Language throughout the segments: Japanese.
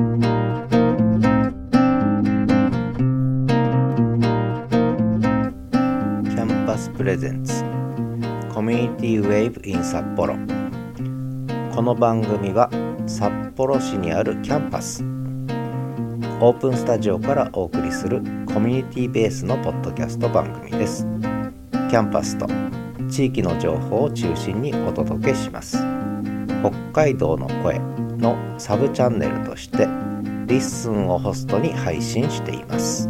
Camp@Us presents Community Wave in 札幌この番組は札幌市にある Camp@Us オープンスタジオからお送りするコミュニティベースのポッドキャスト番組です。キャンパスと地域の情報を中心にお届けします。北海道之声のサブチャンネルとして LISTEN をホストに配信しています。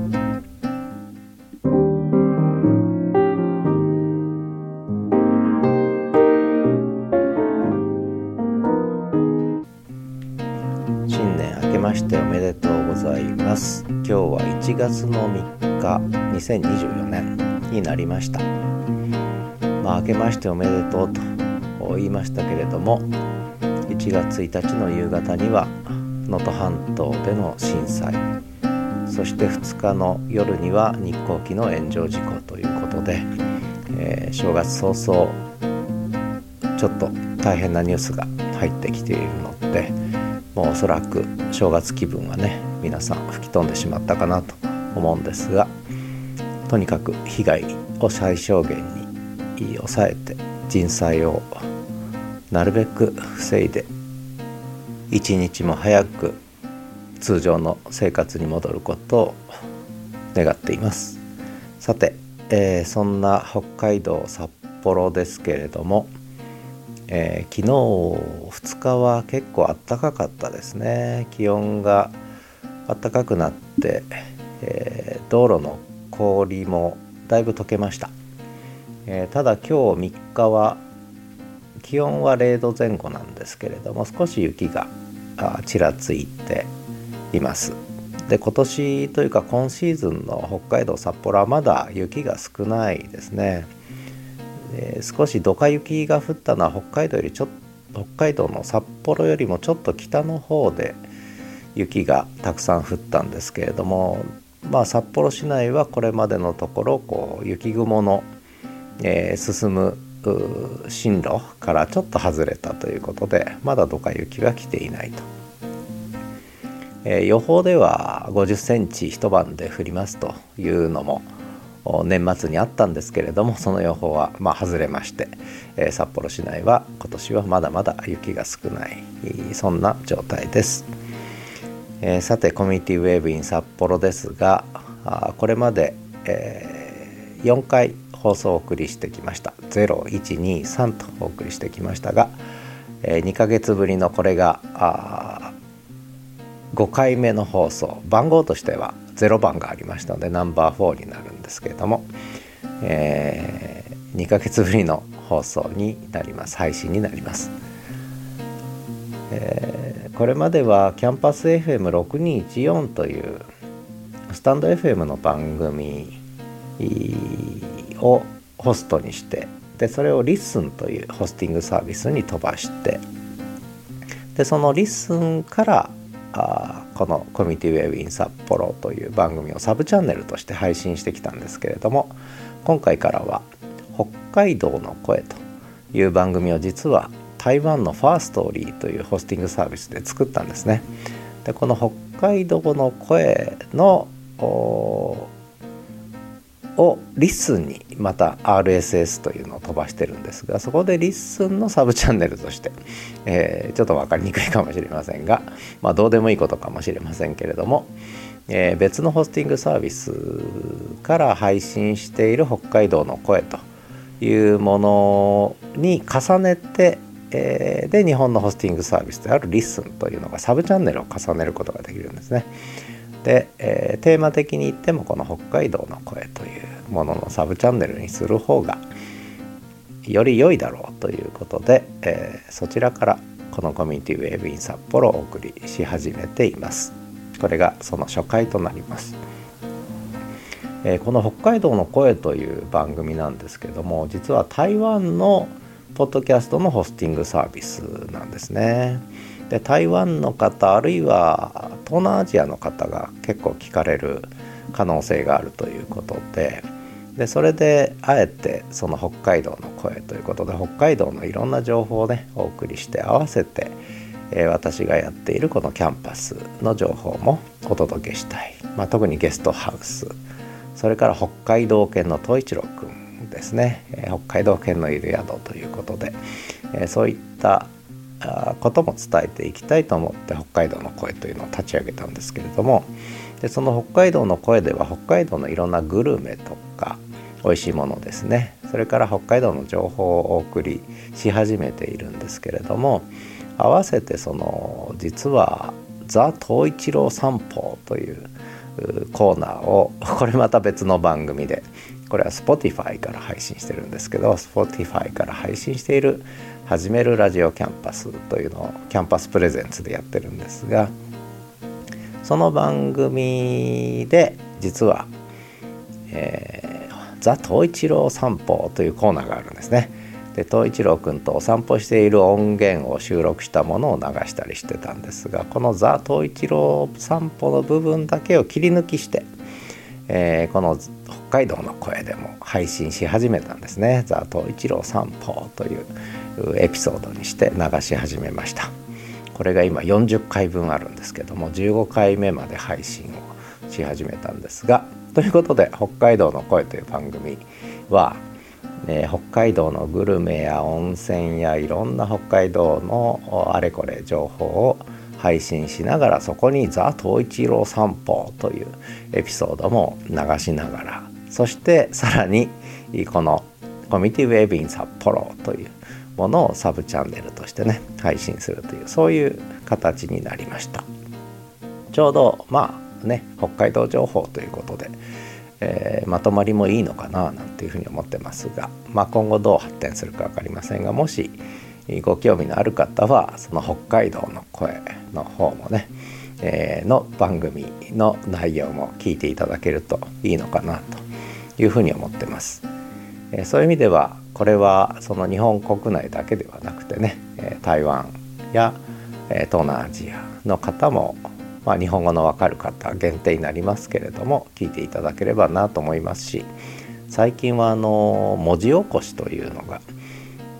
新年明けましておめでとうございます。今日は1月の3日2024年になりました。まあ明けましておめでとうと言いましたけれども1月1日の夕方には能登半島での震災。そして2日の夜には日航機の炎上事故ということで、えー、正月早々ちょっと大変なニュースが入ってきているのでもうおそらく正月気分はね皆さん吹き飛んでしまったかなと思うんですがとにかく被害を最小限に抑えて人災をなるべく防いで一日も早く通常の生活に戻ることを願っています。さて、えー、そんな北海道札幌ですけれどもえー、昨日2日は結構あったかかったですね。気温が暖かくなって、えー、道路の氷もだいぶ溶けました、えー、ただ今日3日は気温は0度前後なんですけれども少し雪がちらついています。で今年というか今シーズンの北海道札幌はまだ雪が少ないですね。え、少しドカ雪が降ったのは北海道よりちょ北海道の札幌よりもちょっと北の方で雪がたくさん降ったんですけれども、まあ、札幌市内はこれまでのところこう雪雲の、えー、進む進路からちょっと外れたということでまだドカ雪が来ていないと、えー、予報では50センチ一晩で降りますというのも年末にあったんですけれどもその予報はまあ外れまして、え札幌市内は今年はまだまだ雪が少ないそんな状態です、えさてコミュニティウェーブイン札幌ですがこれまで、え4回放送をお送りしてきました。0123とお送りしてきましたが、え2ヶ月ぶりのこれが5回目の放送。番号としては0番がありましたのでナンバー4になるんですけれども、えー、2ヶ月ぶりの放送になります。配信になります、えー、これまではキャンパス FM6214 というスタンド FM の番組をホストにしてでそれを LISTEN というホスティングサービスに飛ばしてでその LISTEN からあこの「 Community Wave in 札幌」という番組をサブチャンネルとして配信してきたんですけれども今回からは「北海道の声」という番組を実は台湾の Firstory というホスティングサービスで作ったんですね。でこの北海道の声のを LISTEN にまた RSS というのを飛ばしてるんですがそこで LISTEN のサブチャンネルとして、えー、ちょっと分かりにくいかもしれませんが、まあ、どうでもいいことかもしれませんけれども、えー、別のホスティングサービスから配信している北海道の声というものに重ねてえー、で日本のホスティングサービスである LISTEN というのがサブチャンネルを重ねることができるんですね。で、えー、テーマ的に言ってもこの「北海道の声」というもののサブチャンネルにする方がより良いだろうということで、えー、そちらからこのコミュニティウェーブイン札幌をお送りし始めています。これがその初回となります、えー、この北海道の声という番組なんですけども実は台湾のポッドキャストのホスティングサービスなんですね。で台湾の方あるいは東南アジアの方が結構聞かれる可能性があるということででそれであえてその北海道の声ということで北海道のいろんな情報をねお送りして合わせて、え私がやっているこのキャンパスの情報もお届けしたい、まあ、特にゲストハウス。それから北海道犬の東一郎くんですね、え北海道犬のいる宿ということで、えそういったことも伝えていきたいと思って北海道の声というのを立ち上げたんですけれどもでその北海道の声では北海道のいろんなグルメとか美味しいものですね。それから北海道の情報をお送りし始めているんですけれども合わせてその実は「ザ・東一郎散歩」というコーナーをこれまた別の番組でこれは Spotify から配信してるんですけど Spotify から配信している「始めるラジオキャンパス」というのを Camp@Us presents でやってるんですがその番組で実は「えー、ザ・東一郎散歩」というコーナーがあるんですね。で東一郎くんとお散歩している音源を収録したものを流したりしてたんですがこの「ザ・東一郎散歩」の部分だけを切り抜きして、えー、この北海道の声でも配信し始めたんですね「ザ・東一郎散歩」というエピソードにして流し始めました。これが今40回分あるんですけども15回目まで配信をし始めたんですがということで「北海道の声」という番組はえー、北海道のグルメや温泉やいろんな北海道のあれこれ情報を配信しながらそこに「ザ・東一郎散歩」というエピソードも流しながら。そしてさらにこの「コミュニティウェーブイン札幌」というものをサブチャンネルとしてね配信するというそういう形になりました。ちょうどまあね北海道情報ということでえー、まとまりもいいのかななんていうふうに思ってますが、まあ、今後どう発展するか分かりませんがもしご興味のある方はその北海道の声の方もね、えー、の番組の内容も聞いていただけるといいのかなというふうに思ってます。えー、そういう意味ではこれはその日本国内だけではなくてね、え台湾や、え東南アジアの方もまあ、日本語の分かる方限定になりますけれども聞いていただければなと思いますし最近はあの文字起こしというのが、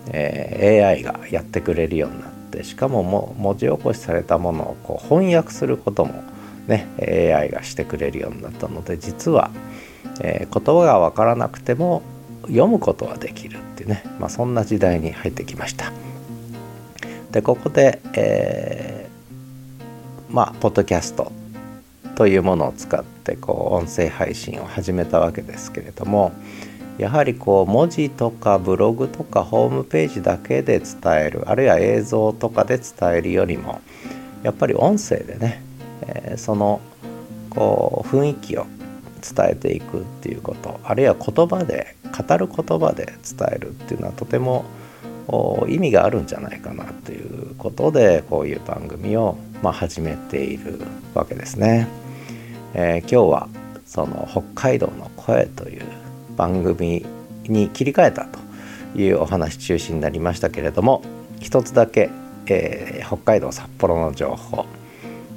えー、AI がやってくれるようになってしかもも文字起こしされたものをこう翻訳することも、ね、AI がしてくれるようになったので実は、えー、言葉が分からなくても読むことはできるっていうね、まあ、そんな時代に入ってきました。でここで、えーまあポッドキャストというものを使ってこう音声配信を始めたわけですけれどもやはりこう文字とかブログとかホームページだけで伝えるあるいは映像とかで伝えるよりもやっぱり音声でね、えー、そのこう雰囲気を伝えていくっていうことあるいは言葉で語る言葉で伝えるっていうのはとても意味があるんじゃないかなということでこういう番組をまあ、始めているわけですね。えー、今日はその北海道の声という番組に切り替えたというお話中心になりましたけれども一つだけ、えー、北海道札幌の情報。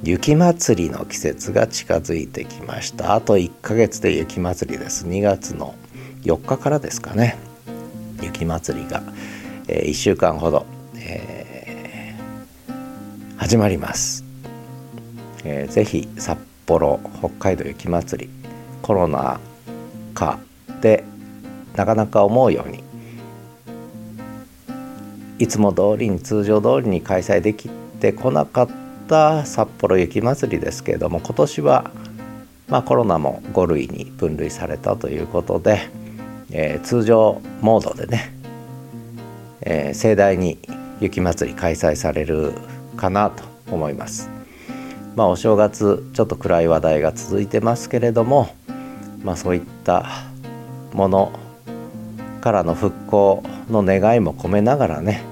雪まつりの季節が近づいてきました。あと1ヶ月で雪まつりです。2月の4日からですかね。雪まつりが、えー、1週間ほど、えー始まります、えー、ぜひ札幌北海道雪まつりコロナ禍でなかなか思うようにいつも通りに通常通りに開催できてこなかった札幌雪まつりですけれども今年は、まあ、コロナも5類に分類されたということで、えー、通常モードでね、えー、盛大に雪まつり開催されるかなと思います。まあ、お正月ちょっと暗い話題が続いてますけれども、まあ、そういったものからの復興の願いも込めながらね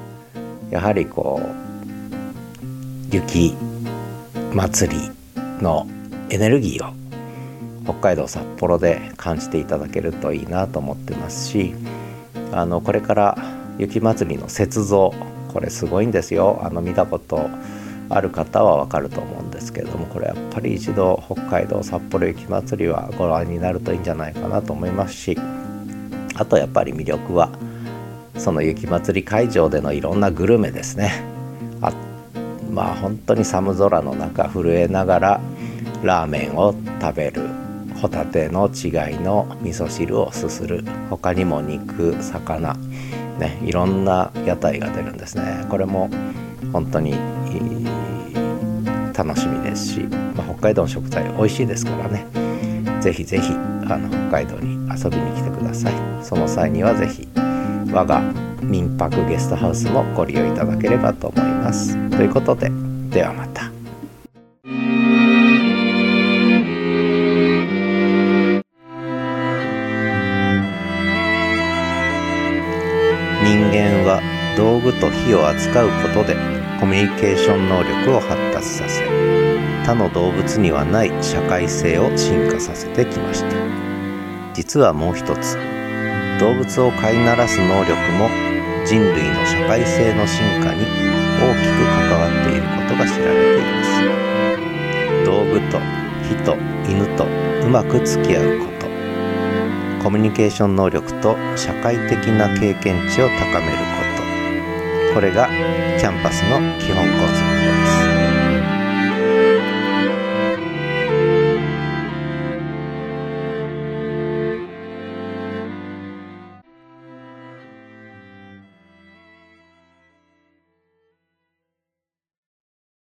やはりこう雪祭りのエネルギーを北海道札幌で感じていただけるといいなと思ってますしあのこれから雪祭りの雪像これすごいんですよ。あの見たことある方はわかると思うんですけれどもこれやっぱり一度北海道札幌雪まつりはご覧になるといいんじゃないかなと思いますしあとやっぱり魅力はその雪まつり会場でのいろんなグルメですね。あまあ本当に寒空の中震えながらラーメンを食べるホタテの違いの味噌汁をすする。他にも肉魚ねいろんな屋台が出るんですね。これも本当に楽しみですし、まあ、北海道の食材美味しいですからね。ぜひぜひあの北海道に遊びに来てください。その際にはぜひ我が民泊ゲストハウスもご利用いただければと思います。ということでではまた。人間は道具と火を扱うことでコミュニケーション能力を発達させ他の動物にはない社会性を進化させてきました。実はもう一つ動物を飼いならす能力も人類の社会性の進化に大きく関わっていることが知られています。道具と人犬とうまく付き合うこと。コミュニケーション能力と社会的な経験値を高めること。これがキャンパスの基本コース